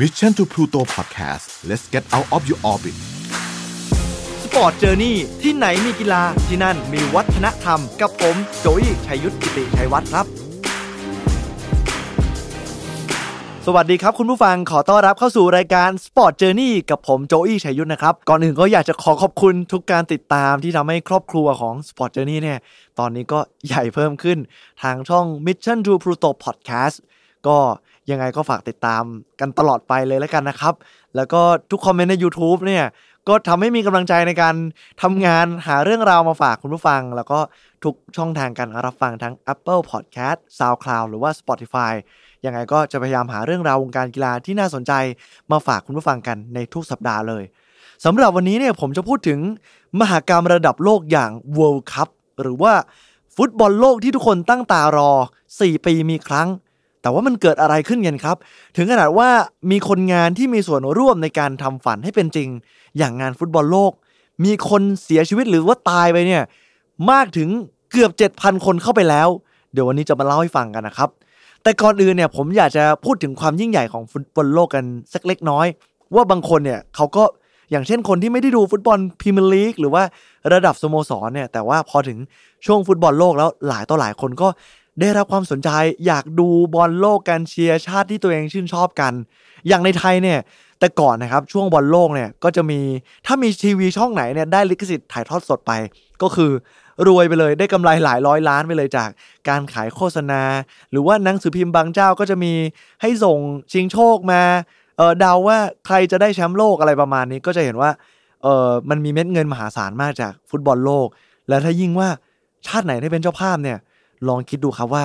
Mission to Pluto Podcast let's get out of your orbit Sport Journey ที่ไหนมีกีฬาที่นั่นมีวัฒนธรรม กับผมโจยชัยยุทธกิติชัยวัฒน์ครับ สวัสดีครับคุณผู้ฟังขอต้อนรับเข้าสู่รายการ Sport Journey กับผมโจอี้ชัยยุทธนะครับ ก่อนอื่นก็อยากจะขอขอบคุณทุกการติดตามที่ทำให้ครอบครัวของ Sport Journey เนี่ย ตอนนี้ก็ใหญ่เพิ่มขึ้นทางช่อง Mission to Pluto Podcast ก็ ยังไงก็ฝากติดตามกันตลอดไปเลยแล้วกันนะครับ แล้วก็ทุกคอมเมนต์ใน YouTube เนี่ยก็ทำให้มีกำลังใจในการทำงานหาเรื่องราวมาฝากคุณผู้ฟัง แล้วก็ทุกช่องทางการรับฟังทั้ง Apple Podcast SoundCloud หรือว่า Spotify ยังไงก็จะพยายามหาเรื่องราววงการกีฬาที่น่าสนใจมาฝากคุณผู้ฟังกันในทุกสัปดาห์เลยสำหรับวันนี้เนี่ยผมจะพูดถึงมหากรรมระดับโลกอย่าง World Cup หรือว่าฟุตบอลโลกที่ทุกคนตั้งตารอ 4 ปีมีครั้ง แต่ว่ามันเกิดอะไรขึ้นกันครับ ถึงขนาดว่ามีคนงานที่มีส่วนร่วมในการทำฝันให้เป็นจริง อย่างงานฟุตบอลโลก มีคนเสียชีวิตหรือว่าตายไปเนี่ยมากถึงเกือบ 7,000 คนเข้าไปแล้ว เดี๋ยววันนี้จะมาเล่าให้ฟังกันนะครับ แต่ก่อนอื่นเนี่ยผมอยากจะพูดถึงความยิ่งใหญ่ของฟุตบอลโลกกันสักเล็กน้อย ว่าบางคนเนี่ยเขาก็อย่างเช่นคนที่ไม่ได้ดูฟุตบอลพรีเมียร์ลีกหรือว่าระดับสโมสรเนี่ยแต่ว่าพอถึงช่วงฟุตบอลโลกแล้วหลายต่อหลายคนก็ ได้รับความสนใจอยากดูบอลโลกกันเชียร์ชาติที่ตัวเองชื่นชอบกัน อย่างในไทยเนี่ยแต่ก่อนนะครับช่วงบอลโลกเนี่ยก็จะมีถ้ามีทีวีช่องไหนเนี่ยได้ลิขสิทธิ์ถ่ายทอดสดไป ก็คือรวยไปเลยได้กำไรหลายร้อยล้านไปเลยจาก การขายโฆษณา หรือว่าหนังสือพิมพ์บางเจ้าก็จะมีให้ส่งชิงโชคมาเออเดาว่าใครจะได้แชมป์โลกอะไรประมาณนี้ก็จะเห็นว่าเออมันมีเม็ดเงินมหาศาลมากจากฟุตบอลโลก และถ้ายิ่งว่าชาติไหนได้เป็นเจ้าภาพเนี่ย ลองคิดดูครับว่า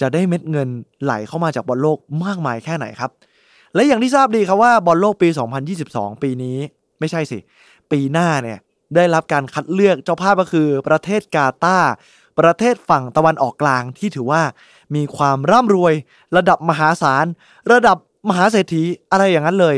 จะได้เม็ดเงินไหลเข้ามาจากบอลโลกมากมายแค่ไหนครับ และอย่างที่ทราบดีครับว่าบอลโลกปี 2022 ปีนี้ไม่ใช่สิ ปีหน้าเนี่ยได้รับการคัดเลือกเจ้าภาพก็คือประเทศกาตาร์ประเทศฝั่งตะวันออกกลางที่ถือว่ามีความร่ำรวย ระดับมหาศาล ระดับมหาเศรษฐีอะไรอย่างนั้นเลย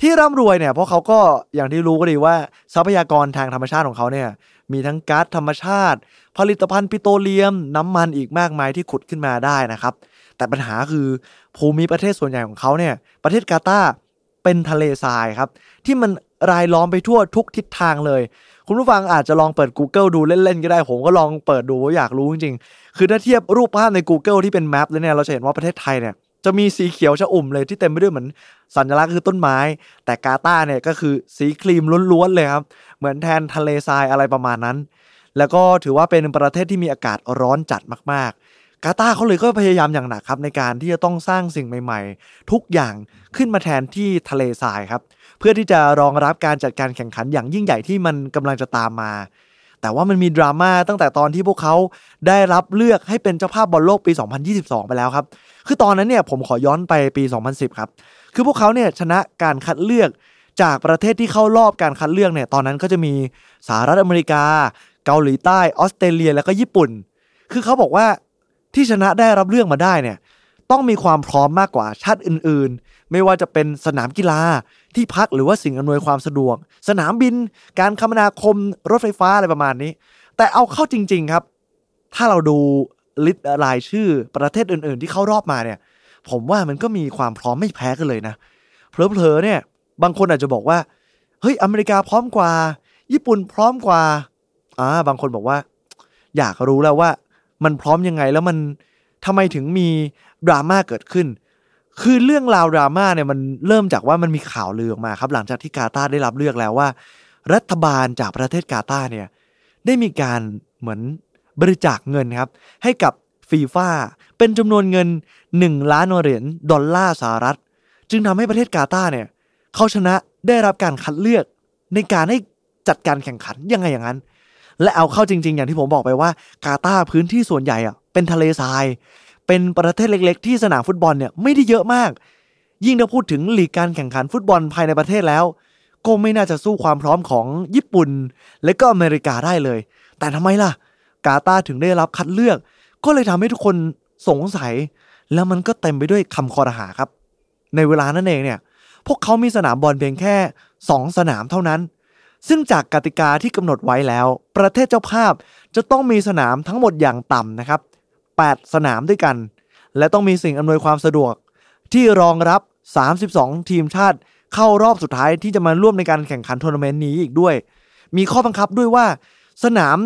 ที่ร่ำรวยเนี่ยเพราะเขาก็อย่างที่รู้ก็ดีว่าทรัพยากรทางธรรมชาติของเขาเนี่ยมีทั้งก๊าซธรรมชาติ ผลิตภัณฑ์ปิโตรเลียม น้ำมันอีกมากมายที่ขุดขึ้นมาได้นะครับ แต่ปัญหาคือภูมิประเทศส่วนใหญ่ของเขาเนี่ยประเทศกาตาเป็นทะเลทรายครับ ที่มันรายล้อมไปทั่วทุกทิศทางเลย คุณผู้ฟังอาจจะลองเปิด Google ดูเล่นๆก็ได้ ผมก็ลองเปิดดูว่าอยากรู้จริงๆ คือถ้าเทียบรูปภาพใน Google ที่เป็นแมปเลยเนี่ยเราจะเห็นว่าประเทศไทยเนี่ย จะมีสีเขียวชะอุ่มเลยที่เต็มไปด้วยเหมือนสัญลักษณ์คือต้นไม้ แต่กาตาร์เนี่ยก็คือสีครีมล้วนๆเลยครับ เหมือนแทนทะเลทรายอะไรประมาณนั้น แล้วก็ถือว่าเป็นประเทศที่มีอากาศร้อนจัดมากๆ กาตาร์เขาเลยก็พยายามอย่างหนักครับในการที่จะต้องสร้างสิ่งใหม่ ๆ ทุกอย่างขึ้นมาแทนที่ทะเลทรายครับ เพื่อที่จะรองรับการจัดการแข่งขันอย่างยิ่งใหญ่ที่มันกำลังจะตามมาแต่ว่ามันมีดราม่าตั้งแต่ตอนที่พวกเขาได้รับเลือกให้เป็นเจ้าภาพบอลโลกปี 2022 ไปแล้วครับ คือตอนนั้นเนี่ยผมขอย้อนไปปี 2010 ครับ คือพวกเขาเนี่ยชนะการคัดเลือกจากประเทศที่เข้ารอบการคัดเลือกเนี่ยตอนนั้นก็จะมีสหรัฐอเมริกา เกาหลีใต้ออสเตรเลียแล้วก็ญี่ปุ่น คือเขาบอกว่าที่ชนะได้รับเลือกมาได้เนี่ยต้องมีความพร้อมมากกว่าชาติอื่นๆ ไม่ว่าจะเป็นสนามกีฬาที่พักหรือว่าสิ่งอำนวยความสะดวก สนามบิน การคมนาคมรถไฟฟ้าอะไรประมาณนี้ แต่เอาเข้าจริง ๆครับ ถ้าเราดู ลิสต์รายชื่อประเทศอื่น ๆ ที่เข้ารอบมาเนี่ย ผมว่ามันก็มีความพร้อมไม่แพ้กันเลยนะเผลอๆเนี่ย บางคนอาจจะบอกว่า เฮ้ยอเมริกาพร้อมกว่า ญี่ปุ่นพร้อมกว่าอ่าบางคนบอกว่า อยากรู้แล้วว่า มันพร้อมยังไงแล้วมันทำไมถึงมีดราม่าเกิดขึ้น คือเรื่องราวดราม่าเนี่ยมันเริ่มจากว่ามันมีข่าวลือออกมาครับ หลังจากที่กาตาร์ได้รับเลือกแล้วว่า รัฐบาลจากประเทศกาตาร์เนี่ยได้มีการเหมือน บริจาคเงินครับให้กับฟีฟ่าเป็นจำนวนเงิน 1 ล้านเหรียญดอลลาร์สหรัฐ จึงทำให้ประเทศกาตาร์เนี่ยเขาชนะได้รับการคัดเลือกในการให้จัดการแข่งขันยังไงอย่างนั้น และเอาเข้าจริง ๆ อย่างที่ผมบอกไปว่า กาตาร์พื้นที่ส่วนใหญ่อะเป็นทะเลทราย เป็นประเทศเล็ก ๆ ที่สนามฟุตบอลเนี่ยไม่ได้เยอะมาก ยิ่งถ้าพูดถึงลีกการแข่งขันฟุตบอลภายในประเทศแล้ว ก็ไม่น่าจะสู้ความพร้อมของญี่ปุ่น และก็อเมริกาได้เลย แต่ทำไมล่ะ กาตาถึงได้รับคัดเลือก ก็เลยทำให้ทุกคนสงสัย แล้วมันก็เต็มไปด้วยคำคอรหาครับ ในเวลานั้นเองเนี่ย พวกเขามีสนามบอลเพียงแค่ 2 สนามเท่านั้น ซึ่งจากกติกาที่กำหนดไว้แล้ว ประเทศเจ้าภาพจะต้องมีสนามทั้งหมดอย่างต่ำนะครับ 8 สนามด้วยกัน และต้องมีสิ่งอำนวยความสะดวก ที่รองรับ 32 ทีมชาติเข้ารอบสุดท้ายที่จะมาร่วมในการแข่งขันทัวร์นาเมนต์นี้อีกด้วย มีข้อบังคับด้วยว่า สนาม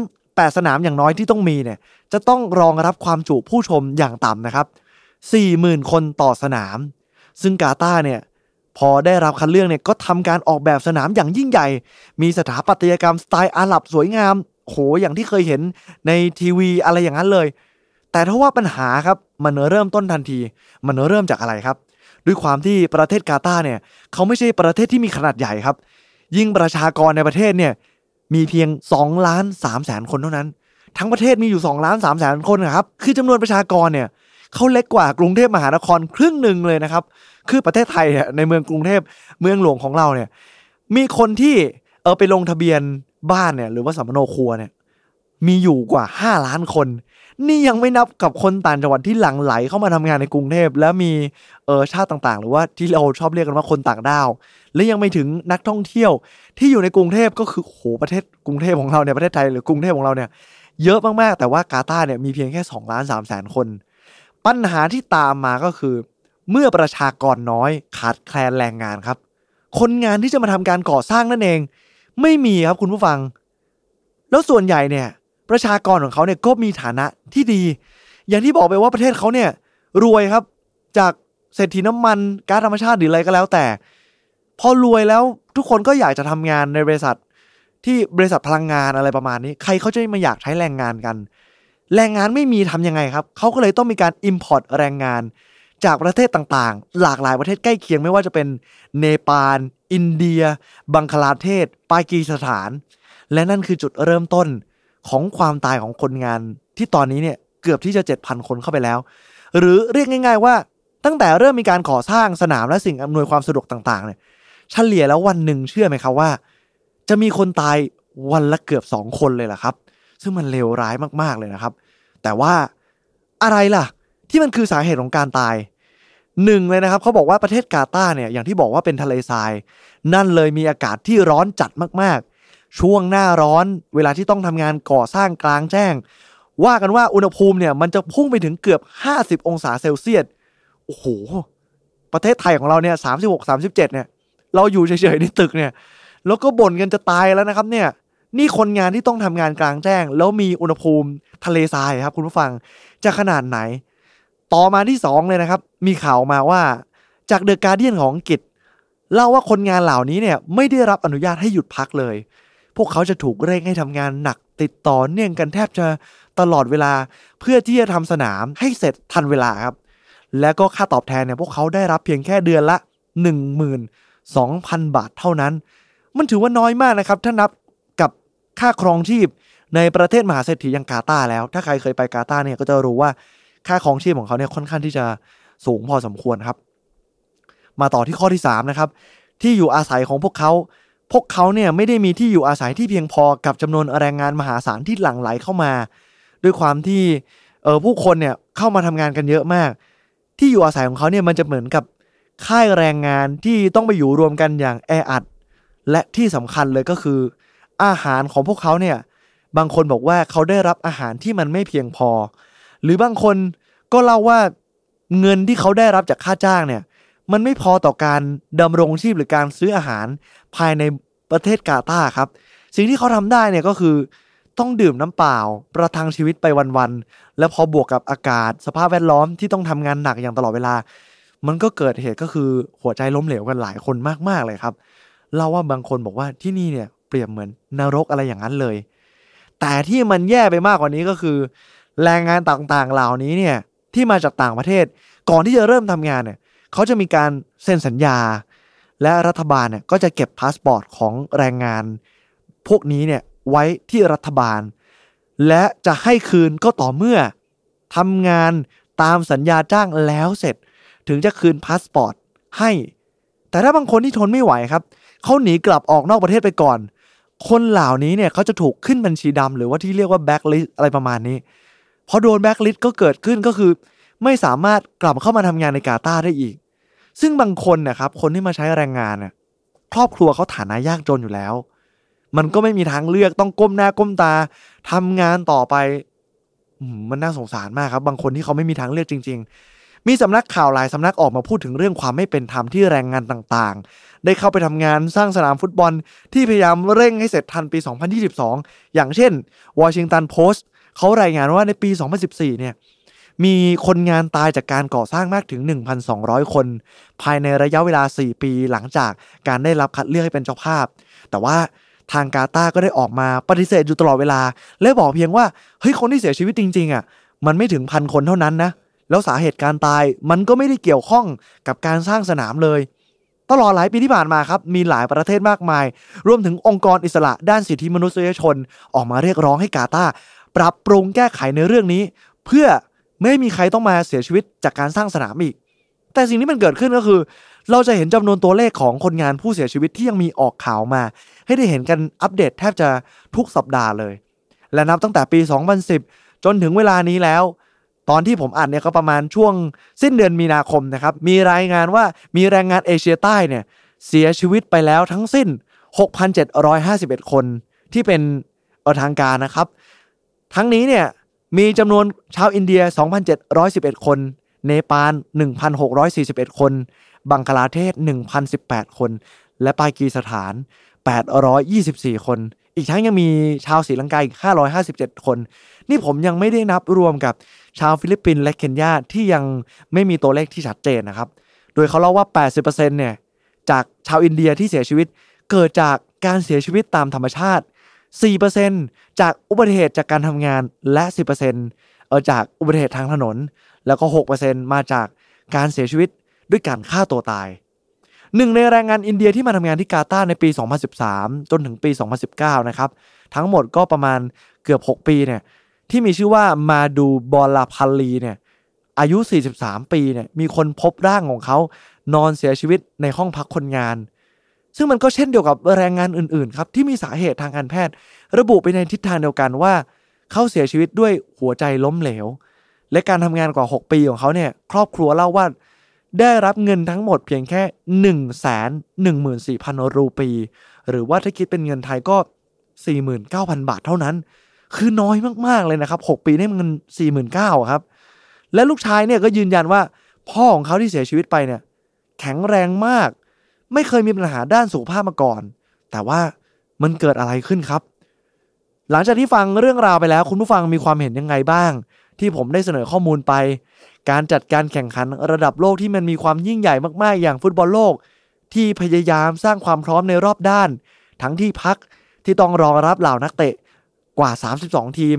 8สนามอย่างน้อยที่ต้องมีเนี่ยจะต้องรองรับความจุผู้ชมอย่างต่ำนะครับ 40,000 คนต่อสนาม ซึ่งกาตาร์เนี่ยพอได้รับคัดเลือกเนี่ยก็ทำการออกแบบสนามอย่างยิ่งใหญ่ มีสถาปัตยกรรมสไตล์อาหรับสวยงาม โหอย่างที่เคยเห็นในทีวีอะไรอย่างนั้นเลย แต่ถ้าว่าปัญหาครับมันเริ่มต้นทันที มันเริ่มจากอะไรครับ ด้วยความที่ประเทศกาตาร์เนี่ยเขาไม่ใช่ประเทศที่มีขนาดใหญ่ครับ ยิ่งประชากรในประเทศเนี่ย มีเพียง2ล้าน3แสนคนเท่านั้น ทั้งประเทศมีอยู่2ล้าน3แสนคนนะครับ คือจำนวนประชากรเนี่ยเขาเล็กกว่ากรุงเทพมหานครครึ่งหนึ่งเลยนะครับ คือประเทศไทยเนี่ยในเมืองกรุงเทพเมืองหลวงของเราเนี่ยมีคนที่เออไปลงทะเบียนบ้านเนี่ยหรือว่าสัมมโนครัวเนี่ยมีอยู่กว่า 5 ล้านคน นี่ยังไม่นับกับคนต่างจังหวัดที่หลั่งไหลเข้ามาทำงานในกรุงเทพ แล้วมีเออชาติต่างๆ หรือว่าที่เราชอบเรียกกันว่าคนต่างด้าว และยังไม่ถึงนักท่องเที่ยวที่อยู่ในกรุงเทพก็คือโหประเทศกรุงเทพของเราเนี่ยประเทศไทยหรือกรุงเทพของเราเนี่ยเยอะมากๆ แต่ว่ากาตาร์เนี่ยมีเพียงแค่2ล้าน3แสนคน ปัญหาที่ตามมาก็คือ เมื่อประชากรน้อยขาดแคลนแรงงานครับ คนงานที่จะมาทำการก่อสร้างนั่นเอง ไม่มีครับคุณผู้ฟัง แล้วส่วนใหญ่เนี่ย ประชากรของเขาเนี่ยก็มีฐานะที่ดี อย่างที่บอกไปว่าประเทศเขาเนี่ยรวยครับจากเศรษฐีน้ำมันก๊าซธรรมชาติหรืออะไรก็แล้วแต่ พอรวยแล้วทุกคนก็อยากจะทำงานในบริษัทที่บริษัทพลังงานอะไรประมาณนี้ ใครเขาจะมาอยากใช้แรงงานกัน แรงงานไม่มีทำยังไงครับเขาก็เลยต้องมีการ Import แรงงาน จากประเทศต่างๆ หลากหลายประเทศใกล้เคียงไม่ว่าจะเป็นเนปาล อินเดีย บังคลาเทศ ปากีสถาน และนั่นคือจุดเริ่มต้น ของความตายของคนงานที่ตอนนี้เนี่ยเกือบที่จะ 7,000 คนเข้าไปแล้ว หรือเรียกง่าย ๆ ว่าตั้งแต่เริ่มมีการก่อสร้างสนามและสิ่งอำนวยความสะดวกต่างๆเนี่ยเฉลี่ยแล้ววันหนึ่งเชื่อไหมครับว่า จะมีคนตายวันละเกือบสองคนเลยล่ะครับ ซึ่งมันเลวร้ายมากๆเลยนะครับ แต่ว่าอะไรล่ะ ที่มันคือสาเหตุของการตายหนึ่งเลยนะครับเขาบอกว่าประเทศกาตาร์เนี่ยอย่างที่บอกว่าเป็นทะเลทราย นั่นเลยมีอากาศที่ร้อนจัดมากๆ ช่วงหน้าร้อนเวลาที่ต้องทำงานก่อสร้างกลางแจ้ง ว่ากันว่าอุณหภูมิเนี่ยมันจะพุ่งไปถึงเกือบ 50 องศาเซลเซียสโอ้โห ประเทศไทยของเราเนี่ยสามสิบหกสามสิบเจ็ดเนี่ย เราอยู่เฉยๆในตึกเนี่ย แล้วก็บ่นกันจะตายแล้วนะครับเนี่ย นี่คนงานที่ต้องทำงานกลางแจ้ง แล้วมีอุณหภูมิทะเลทรายครับ คุณผู้ฟังจะขนาดไหน ต่อมาที่สองเลยนะครับ มีข่าวมาว่า จากเดอะการเดียนของอังกฤษเล่าว่าคนงานเหล่านี้เนี่ยไม่ได้รับอนุญาตให้หยุดพักเลย พวกเขาจะถูกเร่งให้ทำงานหนักติดต่อเนื่องกันแทบจะตลอดเวลาเพื่อที่จะทำสนามให้เสร็จทันเวลาครับ และก็ค่าตอบแทนเนี่ยพวกเขาได้รับเพียงแค่เดือนละ 12,000 บาทเท่านั้น มันถือว่าน้อยมากนะครับ ถ้านับกับค่าครองชีพในประเทศมหาเศรษฐีอย่างกาตาแล้ว ถ้าใครเคยไปกาตาเนี่ยก็จะรู้ว่าค่าครองชีพของเขาเนี่ยค่อนข้างที่จะสูงพอสมควรครับ มาต่อที่ข้อที่3นะครับที่อยู่อาศัยของพวกเขา พวกเขาเนี่ยไม่ได้มีที่อยู่อาศัยที่เพียงพอกับจำนวนแรงงานมหาศาลที่หลั่งไหลเข้ามา ด้วยความที่เออผู้คนเนี่ยเข้ามาทำงานกันเยอะมาก ที่อยู่อาศัยของเขาเนี่ยมันจะเหมือนกับค่ายแรงงานที่ต้องไปอยู่รวมกันอย่างแออัด และที่สำคัญเลยก็คือ อาหารของพวกเขาเนี่ยบางคนบอกว่าเขาได้รับอาหารที่มันไม่เพียงพอ หรือบางคนก็เล่าว่าเงินที่เขาได้รับจากค่าจ้างเนี่ย มันไม่พอต่อการดำรงชีพหรือการซื้ออาหารภายในประเทศกาตาร์ครับ สิ่งที่เขาทำได้เนี่ยก็คือต้องดื่มน้ำเปล่า ประทังชีวิตไปวันๆ แล้วพอบวกกับอากาศ สภาพแวดล้อมที่ต้องทำงานหนักอย่างตลอดเวลา มันก็เกิดเหตุก็คือหัวใจล้มเหลวกันหลายคนมากๆเลยครับเล่าว่าบางคนบอกว่าที่นี่เนี่ยเปรียบเหมือนนรกอะไรอย่างนั้นเลย แต่ที่มันแย่ไปมากกว่านี้ก็คือ แรงงานต่างๆเหล่านี้เนี่ยที่มาจากต่างประเทศ ก่อนที่จะเริ่มทำงานเนี่ย เขาจะมีการเซ็นสัญญา และรัฐบาลเนี่ยก็จะเก็บพาสปอร์ตของแรงงาน พวกนี้เนี่ยไว้ที่รัฐบาล และจะให้คืนก็ต่อเมื่อทำงานตามสัญญาจ้างแล้วเสร็จ ถึงจะคืนพาสปอร์ตให้ แต่ถ้าบางคนที่ทนไม่ไหวครับเขาหนีกลับออกนอกประเทศไปก่อน คนเหล่านี้เนี่ยเขาจะถูกขึ้นบัญชีดำหรือว่าที่เรียกว่าแบ็กลิสอะไรประมาณนี้พอโดนแบ็กลิสก็เกิดขึ้นก็คือ ไม่สามารถกลับเข้ามาทำงานในกาตาร์ได้อีก ซึ่งบางคนนะครับคนที่มาใช้แรงงานน่ะครอบครัวเขาฐานะยากจนอยู่แล้ว มันก็ไม่มีทางเลือกต้องก้มหน้าก้มตาทำงานต่อไปมันน่าสงสารมากครับ บางคนที่เขาไม่มีทางเลือกจริง ๆ มีสำนักข่าวหลายสำนักออกมาพูดถึงเรื่องความไม่เป็นธรรมที่แรงงานต่างๆ ได้เข้าไปทำงานสร้างสนามฟุตบอล ที่พยายามเร่งให้เสร็จทันปี 2022 อย่างเช่นวอชิงตันโพสต์เขารายงานว่าในปี 2014 เนี่ย มีคนงานตายจากการก่อสร้างมากถึง 1,200 คน ภายในระยะเวลา 4 ปีหลังจากการได้รับคัดเลือกให้เป็นเจ้าภาพ แต่ว่าทางกาตาก็ได้ออกมาปฏิเสธอยู่ตลอดเวลา และบอกเพียงว่าเฮ้ยคนที่เสียชีวิตจริง ๆอะมันไม่ถึงพันคนเท่านั้นนะแล้วสาเหตุการตายมันก็ไม่ได้เกี่ยวข้องกับการสร้างสนามเลย ตลอดหลายปีที่ผ่านมาครับ มีหลายประเทศมากมาย รวมถึงองค์กรอิสระด้านสิทธิมนุษยชน ออกมาเรียกร้องให้กาตาปรับปรุงแก้ไขในเรื่องนี้ เพื่อ ไม่มีใครต้องมาเสียชีวิตจากการสร้างสนามอีก แต่สิ่งที่มันเกิดขึ้นก็คือ เราจะเห็นจำนวนตัวเลขของคนงานผู้เสียชีวิตที่ยังมีออกข่าวมา ให้ได้เห็นกันอัปเดตแทบจะทุกสัปดาห์เลย และนับตั้งแต่ปี 2010 จนถึงเวลานี้แล้ว ตอนที่ผมอ่านเนี่ยก็ประมาณช่วงสิ้นเดือนมีนาคมนะครับ มีรายงานว่ามีแรงงานเอเชียใต้เนี่ยเสียชีวิตไปแล้วทั้งสิ้น 6,751 คนที่เป็นเอทางการนะครับ ทั้งนี้เนี่ย มีจำนวนชาวอินเดีย 2,711 คน เนปาล 1,641 คน บังคลาเทศ 1,018 คน และปากีสถาน 824 คน อีกทั้งยังมีชาวศรีลังกาอีก 557 คน นี่ผมยังไม่ได้นับรวมกับชาวฟิลิปปินส์และเคนยาที่ยังไม่มีตัวเลขที่ชัดเจนนะครับ โดยเขาเล่าว่า 80%เนี่ยจากชาวอินเดียที่เสียชีวิตเกิดจากการเสียชีวิตตามธรรมชาติ 4%จากอุบัติเหตุจากการทำงานและ 10%เออจากอุบัติเหตุทางถนน แล้วก็ 6%มาจากการเสียชีวิตด้วยการฆ่าตัวตายหนึ่งในแรงงานอินเดียที่มาทำงานที่กาตาร์ในปี 2013 จนถึงปี 2019 นะครับ ทั้งหมดก็ประมาณเกือบ 6 ปีเนี่ยที่มีชื่อว่ามาดูบอลาพัลลีเนี่ยอายุ 43 ปีเนี่ยมีคนพบร่างของเขานอนเสียชีวิตในห้องพักคนงาน ซึ่งมันก็เช่นเดียวกับแรงงานอื่นๆครับที่มีสาเหตุทางการแพทย์ ระบุไปในทิศทางเดียวกันว่า เขาเสียชีวิตด้วยหัวใจล้มเหลว และการทำงานกว่า 6 ปีของเขาเนี่ยครอบครัวเล่าว่าได้รับเงินทั้งหมดเพียงแค่1นึ่งแสนหนึ่งหมื่นสี่พันรูปี หรือว่าถ้าคิดเป็นเงินไทยก็ 49,000 บาทเท่านั้น คือน้อยมากๆเลยนะครับ 6 ปีได้เงิน 49,000ครับ และลูกชายเนี่ยก็ยืนยันว่า พ่อของเขาที่เสียชีวิตไปเนี่ย แข็งแรงมาก ไม่เคยมีปัญหาด้านสุขภาพมาก่อน แต่ว่ามันเกิดอะไรขึ้นครับ หลังจากที่ฟังเรื่องราวไปแล้ว คุณผู้ฟังมีความเห็นยังไงบ้าง ที่ผมได้เสนอข้อมูลไป การจัดการแข่งขันระดับโลกที่มันมีความยิ่งใหญ่มากๆ อย่างฟุตบอลโลก ที่พยายามสร้างความพร้อมในรอบด้าน ทั้งที่พักที่ต้องรองรับเหล่านักเตะกว่า 32 ทีม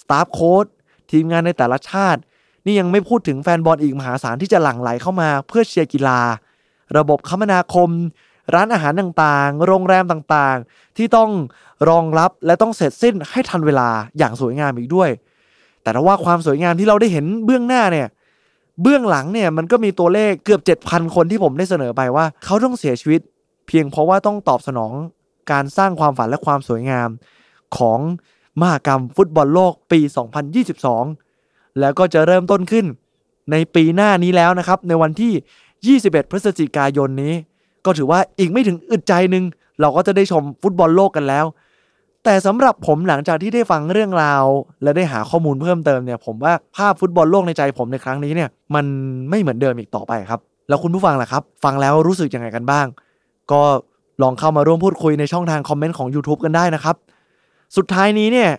สตาฟโค้ดทีมงานในแต่ละชาติ นี่ยังไม่พูดถึงแฟนบอลอีกมหาศาลที่จะหลั่งไหลเข้ามาเพื่อเชียร์กีฬา ระบบคมนาคม ร้านอาหารต่างๆ โรงแรมต่างๆ ที่ต้องรองรับและต้องเสร็จสิ้นให้ทันเวลาอย่างสวยงามอีกด้วย แต่ถ้าว่าความสวยงามที่เราได้เห็นเบื้องหน้าเนี่ยเบื้องหลังเนี่ยมันก็มีตัวเลขเกือบ 7,000 คนที่ผมได้เสนอไปว่า เขาต้องเสียชีวิต เพียงเพราะว่าต้องตอบสนองการสร้างความฝันและความสวยงามของมหกรรมฟุตบอลโลกปี 2022 แล้วก็จะเริ่มต้นขึ้นในปีหน้านี้แล้วนะครับ ในวันที่ 21 พฤศจิกายนนี้ ก็ถือว่าอีกไม่ถึงอึดใจหนึ่งเราก็จะได้ชมฟุตบอลโลกกันแล้ว แต่สำหรับผมหลังจากที่ได้ฟังเรื่องราว และได้หาข้อมูลเพิ่มเติมเนี่ย ผมว่าภาพฟุตบอลโลกในใจผมในครั้งนี้เนี่ย มันไม่เหมือนเดิมอีกต่อไปครับ แล้วคุณผู้ฟังล่ะครับ ฟังแล้วรู้สึกยังไงกันบ้าง ก็ลองเข้ามาร่วมพูดคุยในช่องทางคอมเมนต์ของ YouTube กันได้นะครับ สุดท้ายนี้เนี่ย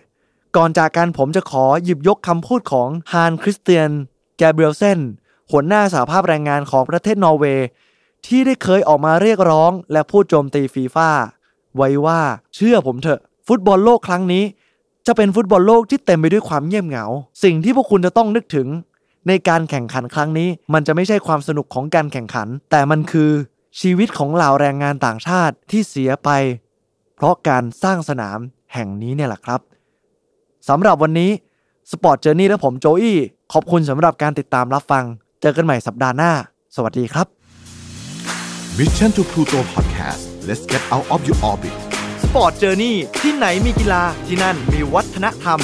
ก่อนจากกันผมจะขอหยิบยกคำพูดของฮานคริสเตียนแกเบรียลเซน หัวหน้าสหภาพแรงงานของประเทศนอร์เวย์ที่ได้เคยออกมาเรียกร้อง และพูดโจมตีฟีฟ่าไว้ว่าเชื่อผมเถอะ ฟุตบอลโลกครั้งนี้ จะเป็นฟุตบอลโลกที่เต็มไปด้วยความเงียบเหงา สิ่งที่พวกคุณจะต้องนึกถึง ในการแข่งขันครั้งนี้ มันจะไม่ใช่ความสนุกของการแข่งขัน แต่มันคือชีวิตของเหล่าแรงงานต่างชาติที่เสียไป เพราะการสร้างสนามแห่งนี้เนี่ยแหละครับสำหรับวันนี้ Sport Journey และผมโจอี้ขอบคุณสำหรับการติดตามรับฟัง เจอกันใหม่สัปดาห์หน้า สวัสดีครับ Mission to Pluto Podcast let's get out of your orbit สปอร์ตเจอร์นี่ที่ไหนมีกีฬาที่นั่นมีวัฒนธรรม